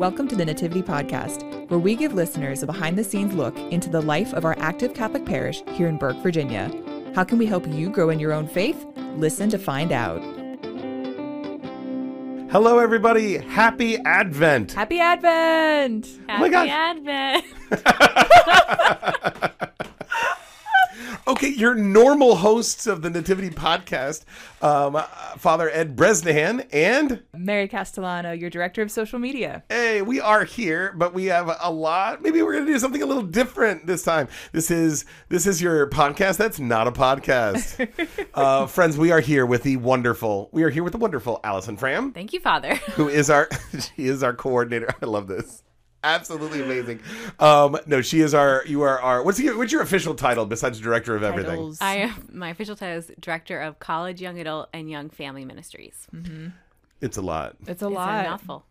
Welcome to the Nativity Podcast, where we give listeners a behind the scenes look into the life of our active Catholic parish here in Burke, Virginia. How can we help you grow in your own faith? Listen to find out. Hello, everybody. Happy Advent. Happy Advent! Oh my gosh. Advent. Okay, your normal hosts of the Nativity Podcast, um, uh, Father Ed Bresnahan, and Mary Castellano, your director of social media. hey, we are here, but we have a lot. Maybe we're gonna do something a little different this time. This is this is your podcast. That's not a podcast, uh, friends. We are here with the wonderful. We are here with the wonderful Alison Fram. Thank you, Father. who is our she is our coordinator. I love this. Absolutely amazing. Um, no, she is our. You are our. What's your what's your official title besides director of everything? Titles. I am my official title is Director of College, Young Adult, and Young Family Ministries. It's a lot, It's a It's lot. a mouthful.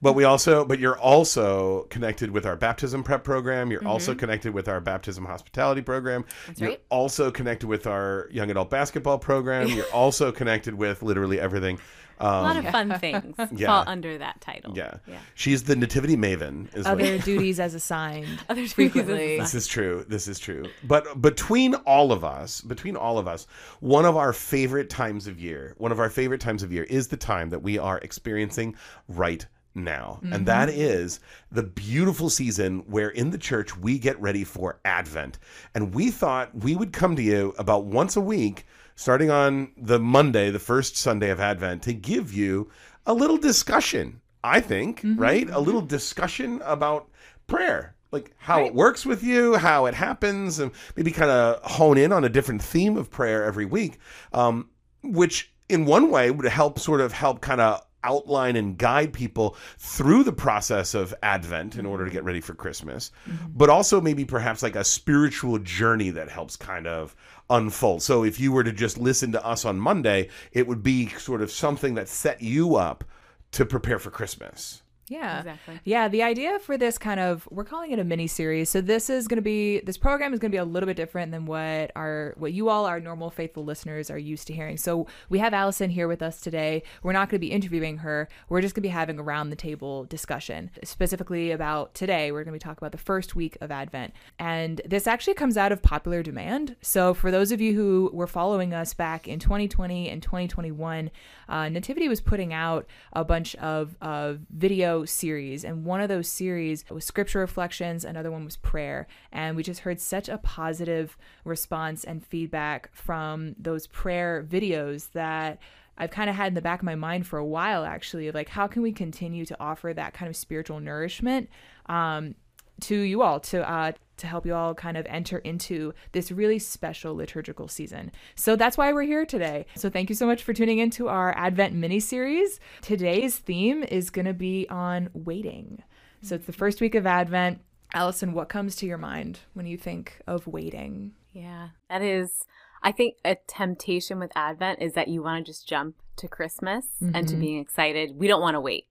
but we also but you're also connected with our baptism prep program. You're also connected with our baptism hospitality program. That's you're right. also connected with our young adult basketball program. You're also connected with literally everything. A lot Um, of fun things Yeah. fall under that title. yeah. Yeah. she's the nativity maven. Is what Other duties as assigned. Other duties Frequently. This is true. This is true. But between all of us, between all of us, one of our favorite times of year, one of our favorite times of year is the time that we are experiencing right now. And that is the beautiful season where in the church we get ready for Advent. And we thought we would come to you about once a week, starting on the Monday, the first Sunday of Advent, to give you a little discussion, I think, right? A little discussion about prayer like how it works with you, how it happens, and maybe kind of hone in on a different theme of prayer every week, um, which in one way would help sort of help kind of outline and guide people through the process of Advent in order to get ready for Christmas, mm-hmm. but also maybe perhaps like a spiritual journey that helps kind of unfold. So if you were to just listen to us on Monday, it would be sort of something that set you up to prepare for Christmas. Yeah. Exactly. Yeah, the idea for this kind of we're calling it a mini series. So this is going to be this program is going to be a little bit different than what our what you all our normal faithful listeners are used to hearing. So we have Alison here with us today. We're not going to be interviewing her. We're just going to be having a round the table discussion specifically about today. We're going to be talking about the first week of Advent. And this actually comes out of popular demand. So for those of you who were following us back in 2020 and 2021, uh, Nativity was putting out a bunch of, of video series, and one of those series was scripture reflections, another one was prayer. And we just heard such a positive response and feedback from those prayer videos that I've kind of had in the back of my mind for a while, actually, of like, how can we continue to offer that kind of spiritual nourishment um, to you all, to uh, to help you all kind of enter into this really special liturgical season. So that's why we're here today. So thank you so much for tuning into our Advent mini series. Today's theme is going to be on waiting. So it's the first week of Advent. Alison, what comes to your mind when you think of waiting? Yeah. That is I think a temptation with Advent is that you want to just jump to Christmas and to being excited. We don't want to wait.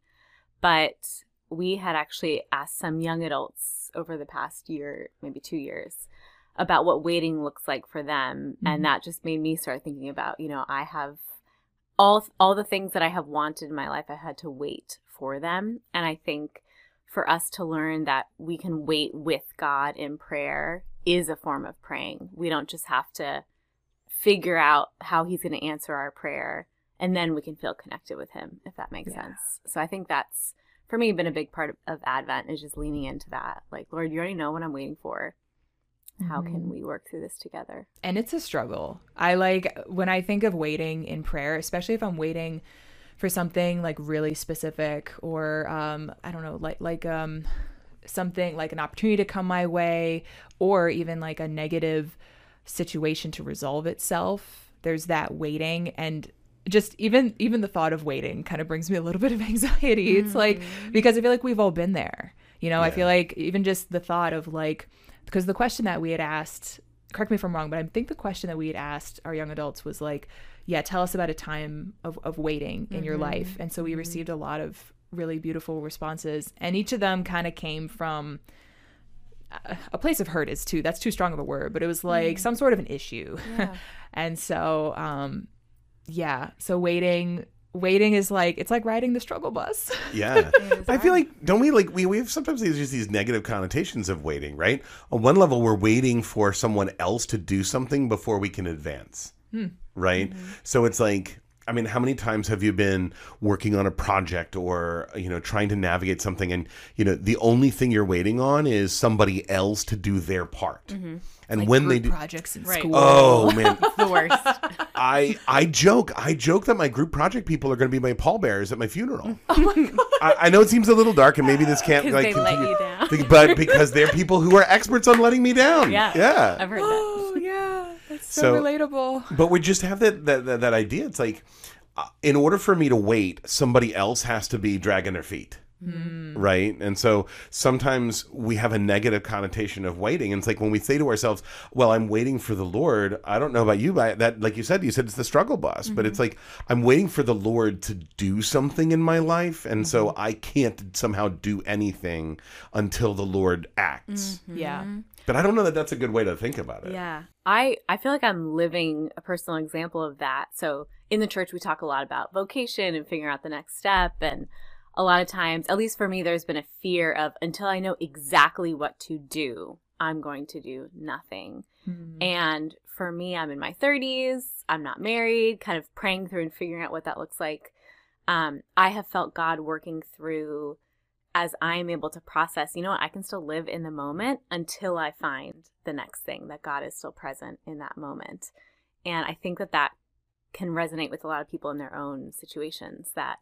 But we had actually asked some young adults over the past year, maybe two years, about what waiting looks like for them. Mhm. And that just made me start thinking about, you know, I have all all the things that I have wanted in my life, I had to wait for them. And I think for us to learn that we can wait with God in prayer is a form of praying. We don't just have to figure out how he's going to answer our prayer and then we can feel connected with him if that makes Yeah. sense. So I think that's for me been a big part of, of Advent is just leaning into that. Like, Lord, you already know what I'm waiting for. How can we work through this together? and it's a struggle. I like when I think of waiting in prayer, especially if I'm waiting for something like really specific or um I don't know, like like um something like an opportunity to come my way or even like a negative situation to resolve itself. There's that waiting and just even even the thought of waiting kind of brings me a little bit of anxiety. It's like mm-hmm. because I feel like we've all been there. You know, I feel like even just the thought of like because the question that we had asked correct me if I'm wrong, but I think the question that we had asked our young adults was like, yeah, tell us about a time of, of waiting in your mm-hmm. life. And so we mm-hmm. received a lot of really beautiful responses. And each of them kind of came from a- a place of hurt is too, that's too strong of a word, but it was like mm. some sort of an issue. and so, um, yeah, so waiting waiting is like it's like riding the struggle bus. Yeah. I feel like don't we like we, we have sometimes these just these negative connotations of waiting, right? On one level we're waiting for someone else to do something before we can advance. Hmm. Right? Mm-hmm. So it's like I mean, how many times have you been working on a project or, you know, trying to navigate something and, you know, the only thing you're waiting on is somebody else to do their part. Mm-hmm. And Like when they do projects in Right. school. Oh man, the worst. I I joke I joke that my group project people are going to be my pallbearers at my funeral. Oh my I, I know it seems a little dark, and maybe this can't like they let continue, you down. But because they're people who are experts on letting me down. Yeah. yeah. I've heard that. Oh yeah, that's so, So- relatable. But we just have that that that, that idea. It's like, uh, in order for me to wait, somebody else has to be dragging their feet. Hmm. Right. And so sometimes we have a negative connotation of waiting. And it's like when we say to ourselves, well, I'm waiting for the Lord. I don't know about you, but that, like you said, you said it's the struggle bus, but it's mm-hmm. like I'm waiting for the Lord to do something in my life. And so mm-hmm. I can't somehow do anything until the Lord acts. Mm-hmm. Yeah. But I don't know that that's a good way to think about it. Yeah. I I feel like I'm living a personal example of that. So in the church we talk a lot about vocation and figuring out the next step and a lot of times, at least for me there's been a fear of until I know exactly what to do, I'm going to do nothing. Mm-hmm. And for me, I'm in my 30s, I'm not married, kind of praying through and figuring out what that looks like. Um, I have felt God working through as I am able to process, you know what, I can still live in the moment until I find the next thing, that God is still present in that moment. And I think that that can resonate with a lot of people in their own situations, that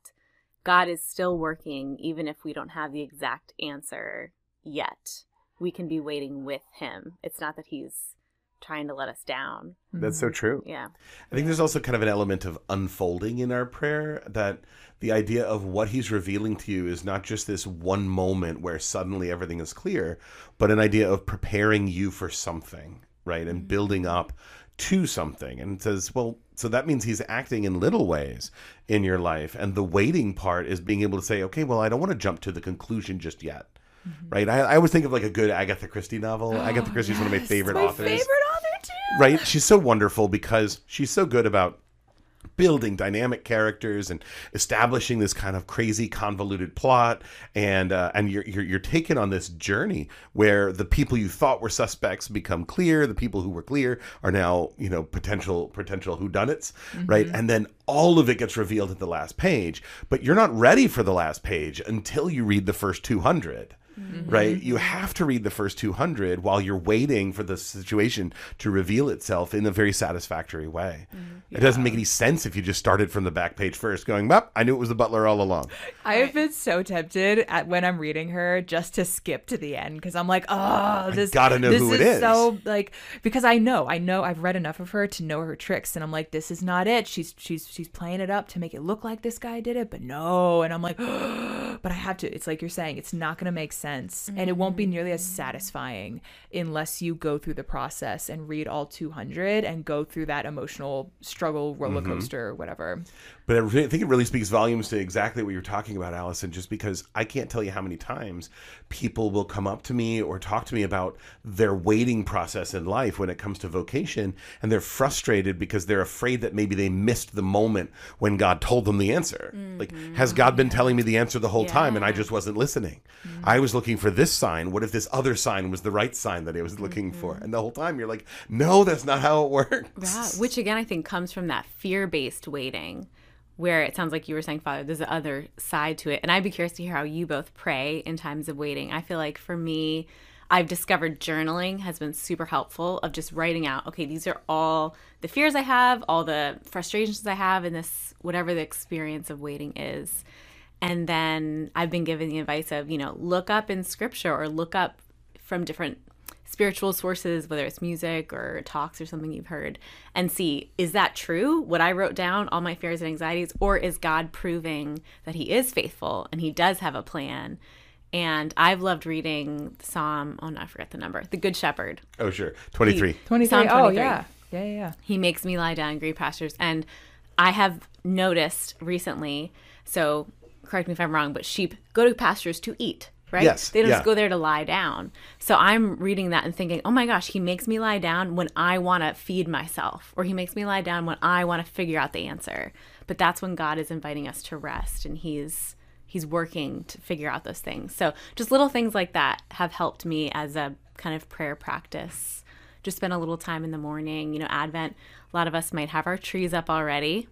God is still working even if we don't have the exact answer yet. We can be waiting with Him. It's not that He's trying to let us down. That's so mm-hmm. true. Yeah. I think there's also kind of an element of unfolding in our prayer that the idea of what he's revealing to you is not just this one moment where suddenly everything is clear, but an idea of preparing you for something, right? And mm-hmm. building up to something. And it says, well, so that means he's acting in little ways in your life. And the waiting part is being able to say, okay, well, I don't want to jump to the conclusion just yet. Mm-hmm. Right. I, I always think of like a good Agatha Christie novel. Agatha Christie is one of my favorite my authors favorite right? She's so wonderful because she's so good about building dynamic characters and establishing this kind of crazy convoluted plot. And uh, and you're, you're you're taken on this journey where the people you thought were suspects become clear. The people who were clear are now you know potential potential whodunits right? And then all of it gets revealed at the last page. But you're not ready for the last page until you read the first 200 Mm-hmm. right? You have to read the first 200 while you're waiting for the situation to reveal itself in a very satisfactory way. Mm-hmm. It doesn't make any sense if you just started from the back page first, going, "Well, I knew it was the butler all along." I have been so tempted at when I'm reading her just to skip to the end because I'm like, oh, this gotta know this who it is is." so like because I know I know I've read enough of her to know her tricks and I'm like, this is not it. She's she's she's playing it up to make it look like this guy did it, but no. And I'm like, but I have to. It's like you're saying, it's not going to make sense, and it won't be nearly as satisfying unless you go through the process and read all 200 and go through that emotional struggle roller Mm-hmm. coaster or whatever. But I re- think it really speaks volumes to exactly what you're talking about, Alison, just because I can't tell you how many times people will come up to me or talk to me about their waiting process in life when it comes to vocation, and they're frustrated because they're afraid that maybe they missed the moment when God told them the answer. Like, mm-hmm. has God been telling me the answer the whole time and I just wasn't listening? Mm-hmm. I was looking for this sign. What if this other sign was the right sign that I was looking for? Mm-hmm. And the whole time you're like, no, that's not how it works. Yeah, which again I think comes from that fear-based waiting, where it sounds like you were saying, Father, there's the other side to it. And I'd be curious to hear how you both pray in times of waiting. I feel like for me, I've discovered journaling has been super helpful of just writing out, okay, these are all the fears I have, all the frustrations I have in this whatever the experience of waiting is. And then I've been given the advice of, you know, look up in scripture or look up from different spiritual sources, whether it's music or talks or something you've heard, and see is that true? What I wrote down, all my fears and anxieties, or is God proving that He is faithful and He does have a plan? And I've loved reading Psalm, oh no, I forget the number, The Good Shepherd. Oh, sure. 23. 23. Psalm Oh yeah. Yeah, yeah, yeah. He makes me lie down in green pastures. And I have noticed recently, so correct me if I'm wrong, but sheep go to pastures to eat. Right? Yes, They don't yeah. just go there to lie down. So I'm reading that and thinking, oh my gosh, he makes me lie down when I want to feed myself, or he makes me lie down when I want to figure out the answer. But that's when God is inviting us to rest and he's he's working to figure out those things. So just little things like that have helped me as a kind of prayer practice. Just spend a little time in the morning, you know, Advent, a lot of us might have our trees up already.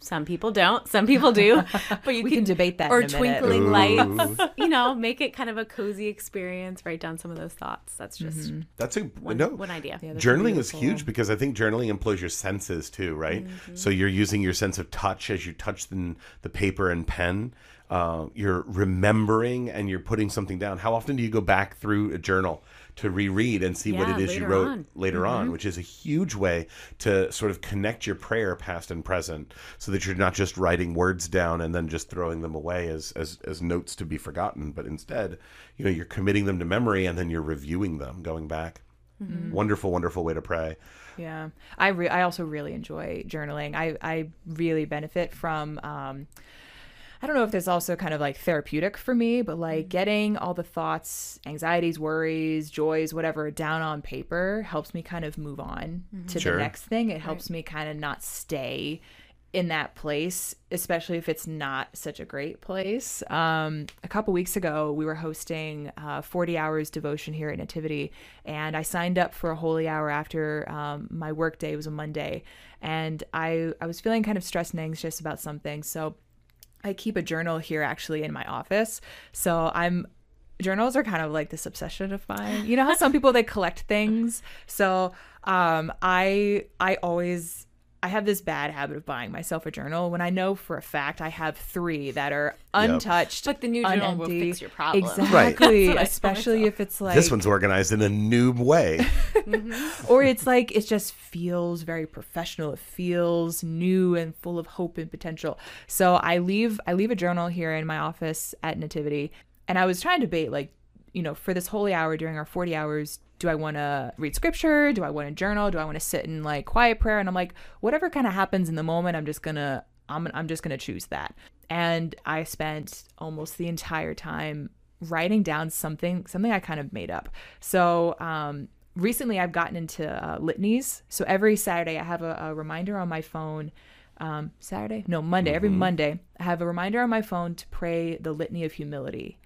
Some people don't. Some people do. But you We can debate that Or in a twinkling Ooh. lights. You know, make it kind of a cozy experience. Write down some of those thoughts. That's just That's a one, no. one idea. Yeah, that's Journaling is huge because I think journaling employs your senses too, right? Mm-hmm. So you're using your sense of touch as you touch the, the paper and pen. Uh, you're remembering and you're putting something down. How often do you go back through a journal to reread and see what it is you wrote on. Mm-hmm. later on, which is a huge way to sort of connect your prayer past and present so that you're not just writing words down and then just throwing them away as, as, as notes to be forgotten, but instead, you know, you're committing them to memory and then you're reviewing them, going back. Mm-hmm. Wonderful, wonderful way to pray. Yeah, I re- I also really enjoy journaling. I I really benefit from. Um, I don't know if there's also kind of like therapeutic for me, but like getting all the thoughts, anxieties, worries, joys, whatever down on paper helps me kind of move on to Sure. the next thing. It helps me kind of not stay in that place, especially if it's not such a great place. Um, a couple weeks ago, we were hosting uh, 40 hours devotion here at Nativity, and I signed up for a holy hour after um, my work day was a Monday, and I I was feeling kind of stressed and anxious about something, so I keep a journal here actually in my office. So I'm journals are kind of like this obsession of mine. You know how some people they collect things. So um I I always I have this bad habit of buying myself a journal when I know for a fact I have three that are untouched. But the new journal will fix your problem. Exactly. That's what I tell Especially if it's like this one's organized in a noob way. Mm-hmm. or it's like it just feels very professional it feels new and full of hope and potential so i leave i leave a journal here in my office at nativity and i was trying to debate like you know for this holy hour during our 40 hours do i want to read scripture do i want to journal do i want to sit in like quiet prayer and i'm like whatever kind of happens in the moment i'm just gonna i'm, I'm just gonna choose that and i spent almost the entire time writing down something something I kind of made up. So um, recently I've gotten into uh, litanies. So every Saturday I have a, a reminder on my phone. Um, Saturday? No, Monday. Every Monday I have a reminder on my phone to pray the litany of humility,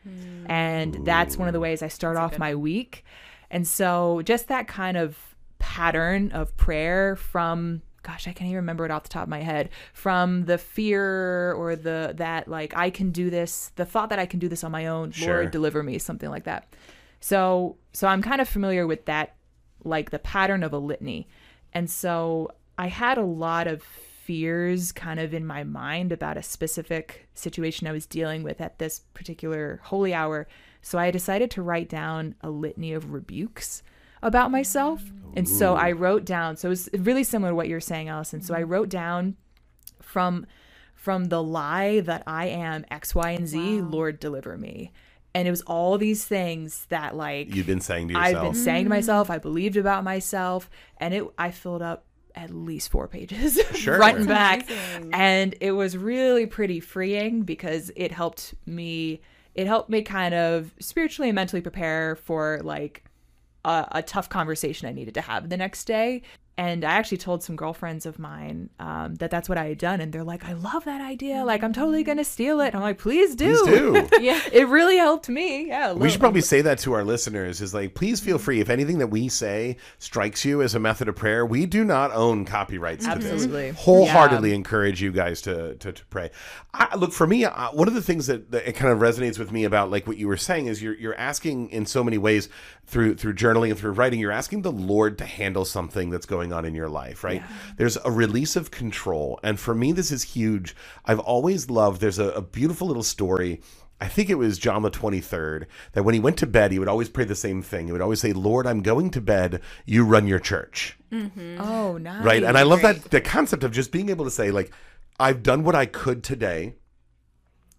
and that's one of the ways I start off my week. And so just that kind of pattern of prayer from gosh i can't even remember it off the top of my head from the fear or the that like i can do this the thought that i can do this on my own Sure. lord deliver me something like that so so i'm kind of familiar with that like the pattern of a litany and so i had a lot of fears kind of in my mind about a specific situation i was dealing with at this particular holy hour. So i decided to write down a litany of rebukes about myself. And so i wrote down so it's really similar to what you're saying alison. So i mm-hmm. wrote down from from the lie that I am X, Y, and Z, Lord deliver me. And it was all these things that like You've been saying to yourself. I've been saying to mm-hmm. myself, I believed about myself, and it I filled up at least four pages Sure. front and back. amazing. And it was really pretty freeing because it helped me it helped me kind of spiritually and mentally prepare for like a, a tough conversation I needed to have the next day. And I actually told some girlfriends of mine um, that that's what I had done, and they're like, "I love that idea! Like, I'm totally gonna steal it." And I'm like, "Please do!" Please do. yeah, it really helped me. Yeah, We should probably say that to our listeners is like, please feel free. If anything that we say strikes you as a method of prayer, we do not own copyrights to Absolutely. this. Wholeheartedly encourage you guys to, to, to pray. I, look, for me, uh, one of the things that, that it kind of resonates with me about like what you were saying is you're, you're asking in so many ways through, through journaling and through writing, you're asking the Lord to handle something that's going on in your life, right? There's a release of control. And for me, this is huge. I've always loved, there's a, a beautiful little story I think it was John the 23rd that when he went to bed, he would always pray the same thing. He would always say, Lord, I'm going to bed. You run your church. Mm-hmm. Oh, nice. Right. And I love that the concept of just being able to say, like, I've done what I could today.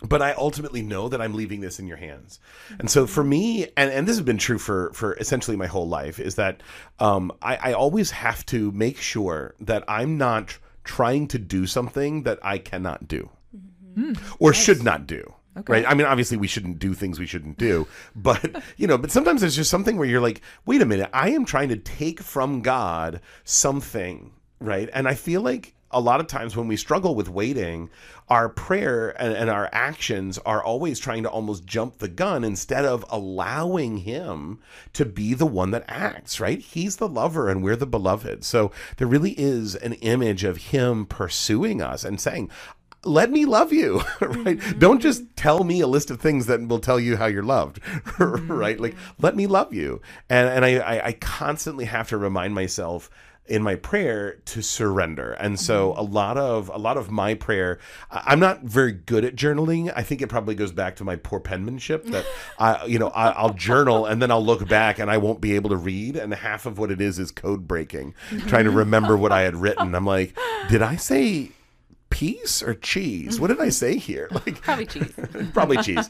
But I ultimately know that I'm leaving this in your hands, and so for me, and, and this has been true for for essentially my whole life, is that um, I, I always have to make sure that I'm not trying to do something that I cannot do, or should not do. Okay. Right. I mean, obviously, we shouldn't do things we shouldn't do, but you know, but sometimes there's just something where you're like, wait a minute, I am trying to take from God something, right? And I feel like a lot of times when we struggle with waiting, our prayer and, and our actions are always trying to almost jump the gun instead of allowing Him to be the one that acts, right? He's the lover and we're the beloved. So there really is an image of Him pursuing us and saying, let me love you right? Mm-hmm. Don't just tell me a list of things that will tell you how you're loved right? Like mm-hmm. let me love you. And and I, I i constantly have to remind myself in my prayer to surrender and so mm-hmm. a lot of a lot of my prayer i'm not very good at journaling i think it probably goes back to my poor penmanship that i you know I, i'll journal and then i'll look back and i won't be able to read and half of what it is is code breaking trying to mm-hmm. remember what i had written i'm like did i say peace or cheese? What did I say here? Like Probably cheese. probably cheese.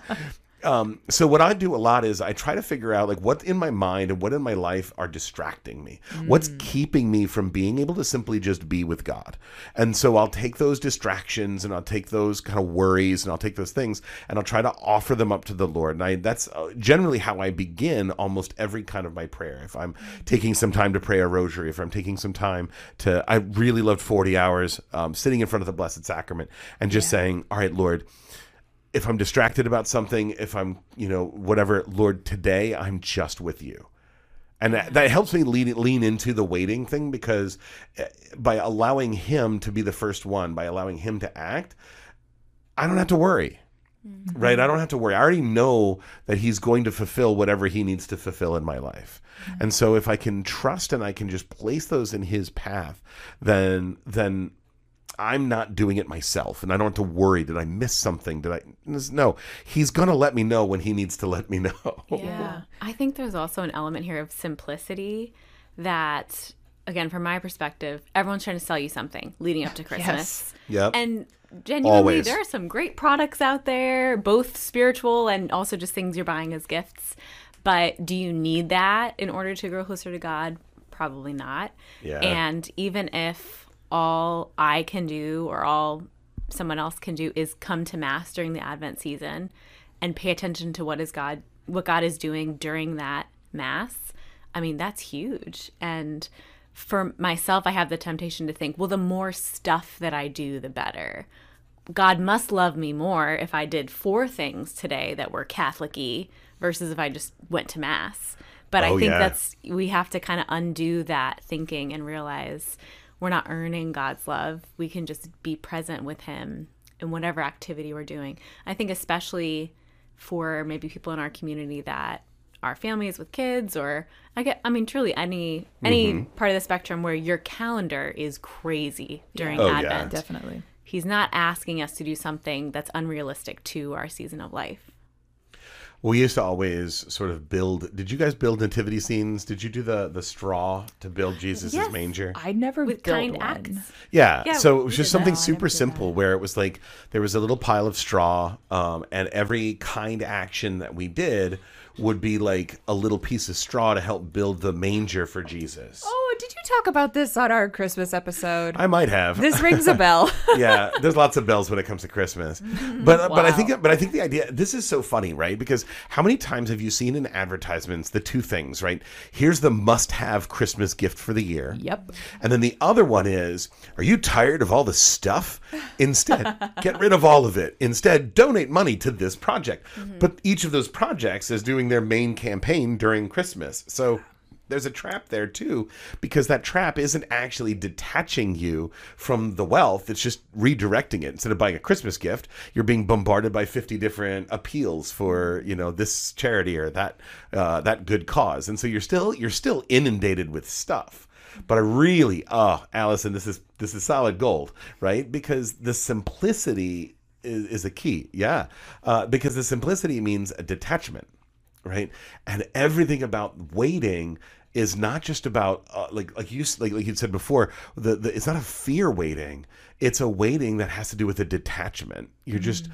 Um, so what I do a lot is I try to figure out like what in my mind and what in my life are distracting me. What's keeping me from being able to simply just be with God. And so I'll take those distractions and I'll take those kind of worries and I'll take those things and I'll try to offer them up to the Lord. And I that's uh, generally how I begin almost every kind of my prayer. If I'm taking some time to pray a rosary, if I'm taking some time to I really loved 40 hours um, sitting in front of the Blessed Sacrament and just saying, "All right, Lord, if I'm distracted about something, if I'm, you know, whatever, Lord, today I'm just with you. And that, that helps me lean, lean into the waiting thing because eh, by allowing him to be the first one, by allowing him to act, I don't have to worry. Right? I don't have to worry. I already know that he's going to fulfill whatever he needs to fulfill in my life. And so if I can trust and I can just place those in his path, then then I'm not doing it myself, and I don't have to worry. Did I miss something? Did I? No, he's gonna let me know when he needs to let me know. Yeah. I think there's also an element here of simplicity that, again, from my perspective, everyone's trying to sell you something leading up to Christmas. Yep. And genuinely, Always. there are some great products out there, both spiritual and also just things you're buying as gifts. But do you need that in order to grow closer to God? Probably not. Yeah. And even if all I can do or all someone else can do is come to mass during the Advent season and pay attention to what is God what God is doing during that mass, I mean, that's huge. And for myself, I have the temptation to think, well, the more stuff that I do, the better. God must love me more if I did four things today that were Catholic y versus if I just went to Mass. But Oh, I think yeah. that's, we have to kind of undo that thinking and realize we're not earning God's love. We can just be present with Him in whatever activity we're doing. I think, especially for maybe people in our community that are families with kids or I get I mean truly any any Mm-hmm. part of the spectrum where your calendar is crazy during Oh, yeah. Advent. Definitely. He's not asking us to do something that's unrealistic to our season of life. We used to always sort of build. Did you guys build nativity scenes? Did you do the the straw to build Jesus' Yes. manger? I never With built kind one. acts. Yeah. Yeah, so it was just something No, super simple that. where it was like there was a little pile of straw, um, and every kind action that we did would be like a little piece of straw to help build the manger for Jesus. Oh, did you talk about this on our Christmas episode? I might have. this rings a bell. yeah, there's lots of bells when it comes to Christmas. Mm-hmm. But but I think but I think the idea this is so funny, right? Because how many times have you seen in advertisements the two things, right? Here's the must-have Christmas gift for the year. yep. And then the other one is, are you tired of all the stuff? Instead, get rid of all of it. Instead, donate money to this project. Mm-hmm. But each of those projects is doing their main campaign during Christmas. So there's a trap there too, because that trap isn't actually detaching you from the wealth. It's just redirecting it. Instead of buying a Christmas gift, you're being bombarded by 50 different appeals for, you know, this charity or that uh, that good cause. And so you're still you're still inundated with stuff. But I really, oh, Alison, this is this is solid gold, right? Because the simplicity is, is a key, yeah. Uh, because the simplicity means a detachment, right? And everything about waiting is not just about uh, like like you like like you said before. The, the it's not a fear waiting. It's a waiting that has to do with a detachment. You're just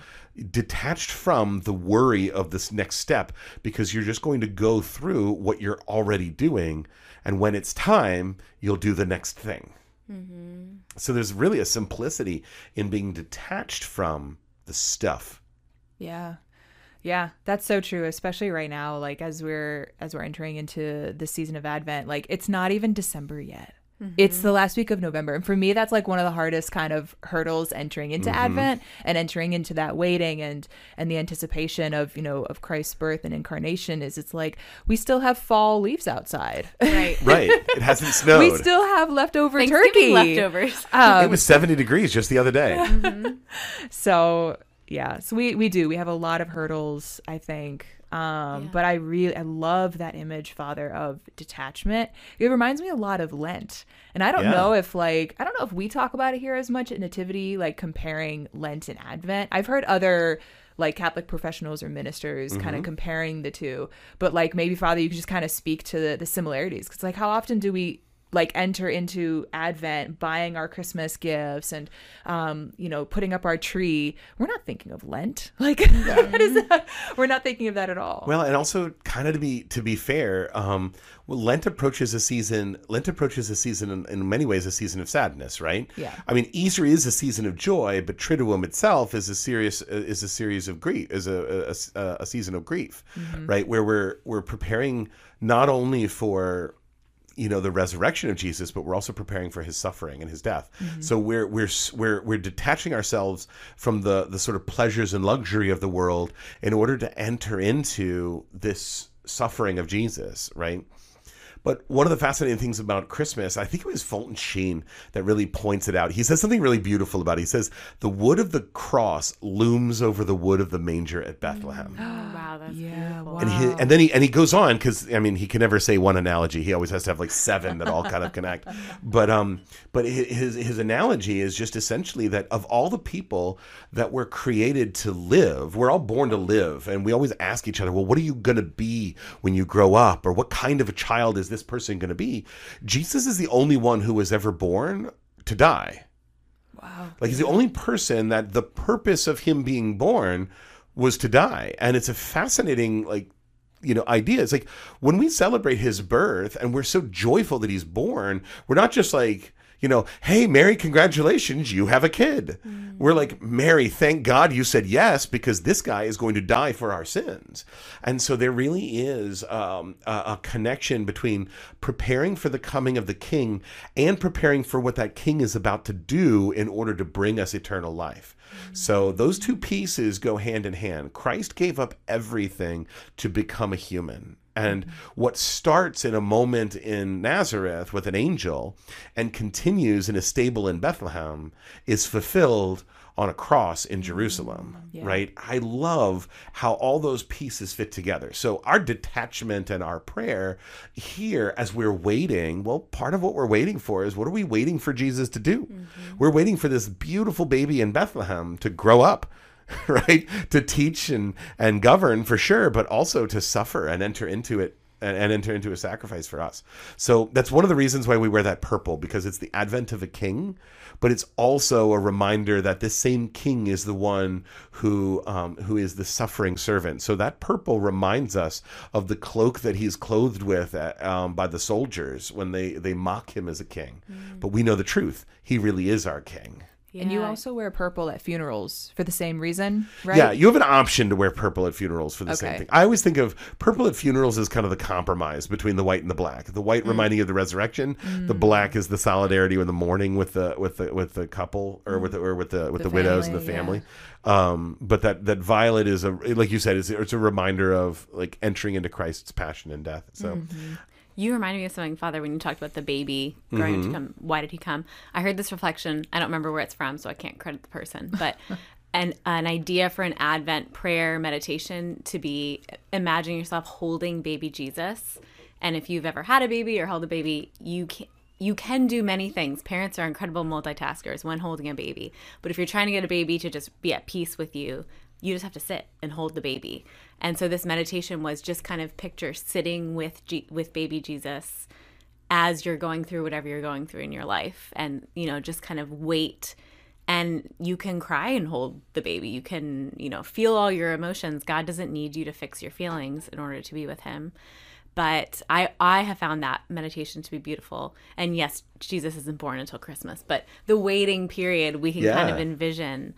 detached from the worry of this next step because you're just going to go through what you're already doing, and when it's time, you'll do the next thing. So there's really a simplicity in being detached from the stuff Yeah. Yeah, that's so true, especially right now like as we're as we're entering into the season of Advent. Like it's not even December yet. It's mm-hmm. the last week of November. And for me that's like one of the hardest kind of hurdles entering into mm-hmm. Advent and entering into that waiting and and the anticipation of, you know, of Christ's birth and incarnation is it's like we still have fall leaves outside. Right. Right. It hasn't snowed. we still have leftover turkey. leftovers. Um, it was 70 degrees just the other day. Mm-hmm. so yeah so we we do we have a lot of hurdles i think um Yeah. but i really i love that image father of detachment it reminds me a lot of lent and i don't Yeah. know if like i don't know if we talk about it here as much at nativity like comparing lent and advent i've heard other like Catholic professionals or ministers kind of comparing the two. But like maybe Father, you could just kind of speak to the, the similarities. Cause like how often do we like enter into Advent buying our Christmas gifts and um, you know, putting up our tree? We're not thinking of Lent. Like is that? We're not thinking of that at all. Well, and also kind of to be to be fair, um, well, Lent approaches a season. Lent approaches a season in, in many ways a season of sadness, right? Yeah. I mean, Easter is a season of joy, but Triduum itself is a serious is a series of grief, is a a, a season of grief, right? Where we're we're preparing not only for you know the resurrection of Jesus, but we're also preparing for his suffering and his death. Mm-hmm. So we're we're we're we're detaching ourselves from the the sort of pleasures and luxury of the world in order to enter into this suffering of Jesus, right? But one of the fascinating things about Christmas, I think it was Fulton Sheen that really points it out. He says something really beautiful about it. He says, The wood of the cross looms over the wood of the manger at Bethlehem. wow, that's Yeah, beautiful. wow. And he and then he and he goes on because I mean he can never say one analogy. He always has to have like seven that all kind of connect. But um, but his his analogy is just essentially that of all the people that were created to live, we're all born to live, and we always ask each other, well, what are you gonna be when you grow up, or what kind of a child is this person gonna be? Jesus is the only one who was ever born to die. wow. Like he's the only person that the purpose of him being born was to die. And it's a fascinating like you know idea. It's like when we celebrate his birth and we're so joyful that he's born, we're not just like you know, hey, Mary, congratulations, you have a kid. We're like, Mary, thank God you said yes because this guy is going to die for our sins. And so there really is um, a, a connection between preparing for the coming of the king and preparing for what that king is about to do in order to bring us eternal life. So those two pieces go hand in hand. Christ gave up everything to become a human. And what starts in a moment in Nazareth with an angel and continues in a stable in Bethlehem is fulfilled on a cross in Jerusalem, mm, Yeah. right? I love how all those pieces fit together. So, our detachment and our prayer here as we're waiting, well, part of what we're waiting for is what are we waiting for Jesus to do? Mm-hmm. We're waiting for this beautiful baby in Bethlehem to grow up right? To teach and and govern for sure but also to suffer and enter into it and, and enter into a sacrifice for us. So that's one of the reasons why we wear that purple because it's the advent of a king but it's also a reminder that this same king is the one who um, who is the suffering servant. So that purple reminds us of the cloak that he's clothed with uh, um, by the soldiers when they they mock him as a king. But we know the truth. He really is our king And you also wear purple at funerals for the same reason, right? Yeah, you have an option to wear purple at funerals for the same thing. I always think of purple at funerals as kind of the compromise between the white and the black. The white mm. reminding you of the resurrection, the mm. black is the solidarity in the mourning with the with the with the couple or with mm. the, or with the with the, The widows and the family, family. Um, but that that violet is a like you said, it's, it's a reminder of like entering into Christ's passion and death. So mm-hmm. You reminded me of something, Father, when you talked about the baby growing Mm-hmm. to come. Why did he come? I heard this reflection. I don't remember where it's from, so I can't credit the person. But an an idea for an Advent prayer meditation to be imagine yourself holding baby Jesus. And if you've ever had a baby or held a baby, you can you can do many things. Parents are incredible multitaskers when holding a baby. But if you're trying to get a baby to just be at peace with you, you just have to sit and hold the baby. And so this meditation was just kind of picture sitting with G- with baby Jesus as you're going through whatever you're going through in your life and you know just kind of wait. And you can cry and hold the baby. You can you know feel all your emotions. God doesn't need you to fix your feelings in order to be with him. But i i have found that meditation to be beautiful. And yes jesus isn't born until christmas but the waiting period we can kind of envision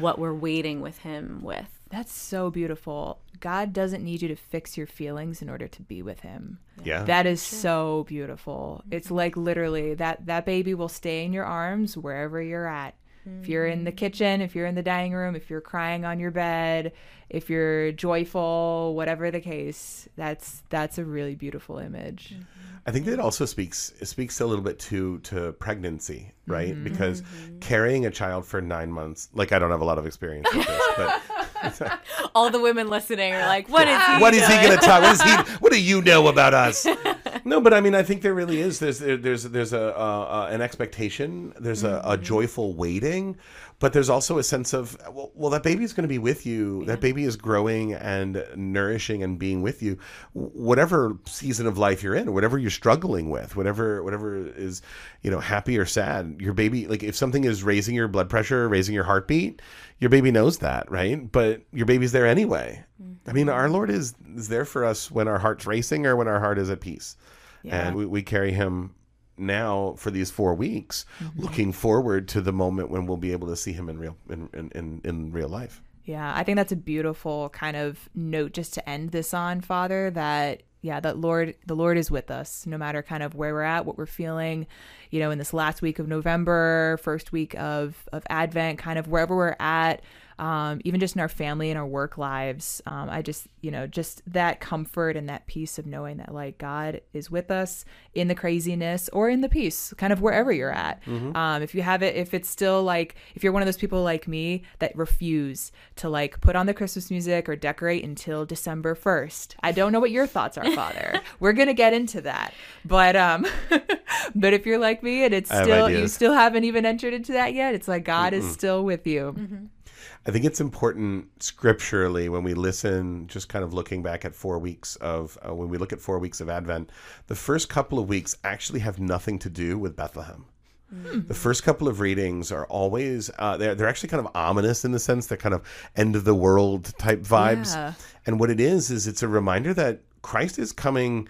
what we're waiting with him with. That's so beautiful. God doesn't need you to fix your feelings in order to be with him. Yeah. That is so beautiful. It's Mm-hmm. like literally that that baby will stay in your arms wherever you're at. If you're in the Mm-hmm. kitchen, if you're in the dining room, if you're crying on your bed, if you're joyful, whatever the case, that's that's a really beautiful image. Mm-hmm. I think that also speaks it speaks a little bit to to pregnancy, right? Mm-hmm. Because carrying a child for nine months, like I don't have a lot of experience with this, but All the women listening are like, "What is he? what is he doing? going to talk? What is he? What do you know about us? No, but I mean, I think there really is. There's there, there's there's a uh, uh, an expectation. There's a, a joyful waiting, but there's also a sense of well, well that baby's going to be with you. That baby is growing and nourishing and being with you, whatever season of life you're in, whatever you're struggling with, whatever whatever is you know happy or sad. Your baby, like if something is raising your blood pressure, raising your heartbeat, your baby knows that, right? But your baby's there anyway. I mean, mm-hmm. our Lord is, is there for us when our heart's racing or when our heart is at peace. Yeah. And we, we carry him now for these four weeks, mm-hmm. looking forward to the moment when we'll be able to see him in real in, in, in, in real life. Yeah, I think that's a beautiful kind of note just to end this on, Father, that yeah, that Lord the Lord is with us no matter kind of where we're at, what we're feeling, you know, in this last week of November, first week of of Advent, kind of wherever we're at, um, even just in our family and our work lives. Um, I just, you know, just that comfort and that peace of knowing that like God is with us in the craziness or in the peace, kind of wherever you're at. Um, if you have it, if it's still like, if you're one of those people like me that refuse to like put on the Christmas music or decorate until December 1st, I don't know what your thoughts are, Father. We're gonna get into that, but um, but if you're like me and it's I have still you still haven't even entered into that yet, it's like God is still with you. I think it's important scripturally when we listen, just kind of looking back at four weeks of, uh, when we look at four weeks of Advent, the first couple of weeks actually have nothing to do with Bethlehem. The first couple of readings are always uh, they're they're actually kind of ominous in the sense they're kind of end of the world type vibes. Yeah. And what it is is it's a reminder that Christ is coming.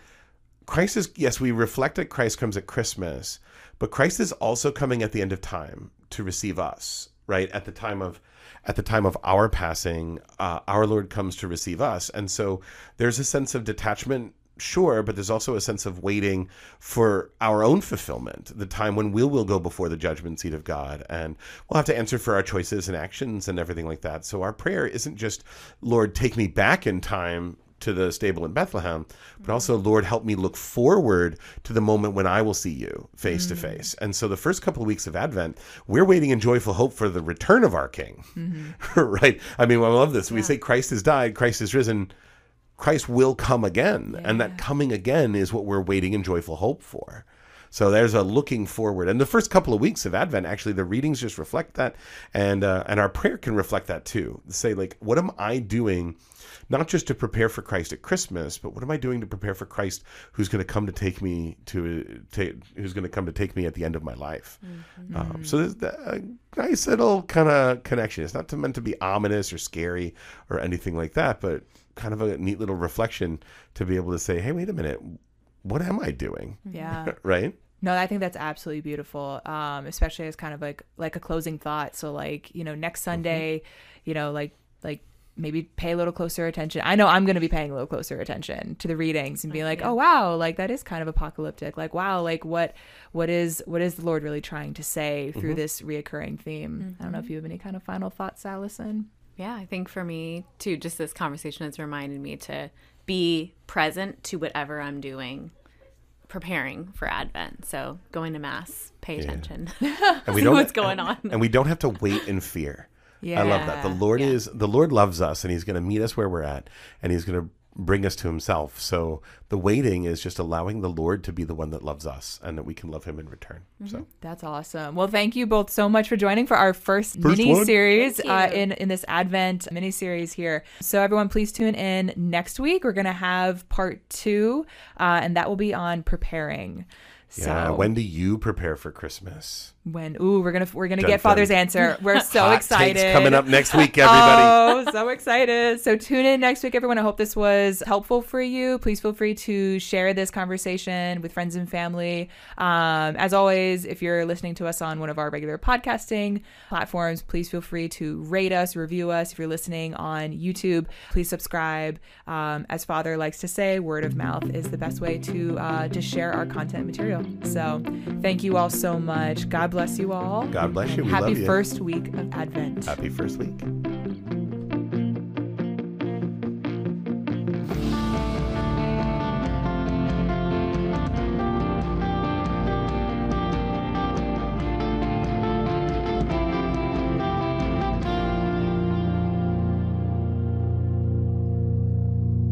Christ is yes, we reflect that Christ comes at Christmas, but Christ is also coming at the end of time to receive us. Right at the time of at the time of our passing, uh, our Lord comes to receive us, and so there's a sense of detachment sure, but there's also a sense of waiting for our own fulfillment, the time when we will go before the judgment seat of God and we'll have to answer for our choices and actions and everything like that. So our prayer isn't just, Lord, take me back in time to the stable in Bethlehem, but also, Lord, help me look forward to the moment when I will see you face to face. Mm. And so the first couple of weeks of Advent, we're waiting in joyful hope for the return of our King, mm-hmm. right? I mean, I love this. We say Christ has died, Christ is risen. Christ will come again. And that coming again is what we're waiting in joyful hope for. So there's a looking forward. And the first couple of weeks of Advent, actually, the readings just reflect that. And, uh, and our prayer can reflect that too. Say, like, what am I doing? Not just to prepare for Christ at Christmas, but what am I doing to prepare for Christ who's going to come to take me to, ta who's going to come to take me at the end of my life? Um, so there's a nice little kind of connection. It's not meant to be ominous or scary or anything like that, but kind of a neat little reflection to be able to say, hey, wait a minute, what am I doing? Yeah. right? No, I think that's absolutely beautiful. Um, especially as kind of like like a closing thought. So like, you know, next mm-hmm. Sunday, you know, like like maybe pay a little closer attention. I know I'm going to be paying a little closer attention to the readings and be oh, like, "Oh wow, like that is kind of apocalyptic." Like, wow, like what what is what is the Lord really trying to say through mm-hmm. this reoccurring theme? I don't know if mm-hmm. you have any kind of final thoughts, Alison. Yeah, I think for me too, just this conversation has reminded me to be present to whatever I'm doing, preparing for Advent. So going to mass, pay attention, And we see don't what's going on. and we don't have to wait in fear. Yeah. I love that. The Yeah. Lord is the Lord loves us and he's going to meet us where we're at and he's going to bring us to himself. So the waiting is just allowing the Lord to be the one that loves us and that we can love him in return. So That's awesome. Well, thank you both so much for joining for our first, First mini one. series uh, in in this Advent mini series here. So everyone, please tune in next week. We're gonna have part two, uh, and that will be on preparing. Yeah. So When do you prepare for Christmas? when ooh we're gonna we're gonna Dun, get father's answer. We're so Hot excited takes coming up next week, everybody. oh so excited. So tune in next week everyone. I hope this was helpful for you. Please feel free to share this conversation with friends and family. Um, as always if you're listening to us on one of our regular podcasting platforms please feel free to rate us review us. If you're listening on youtube please subscribe. Um, as father likes to say word of mouth is the best way to uh, to share our content material so thank you all so much god bless you all God bless you. We Happy love you. first week of Advent. Happy first week.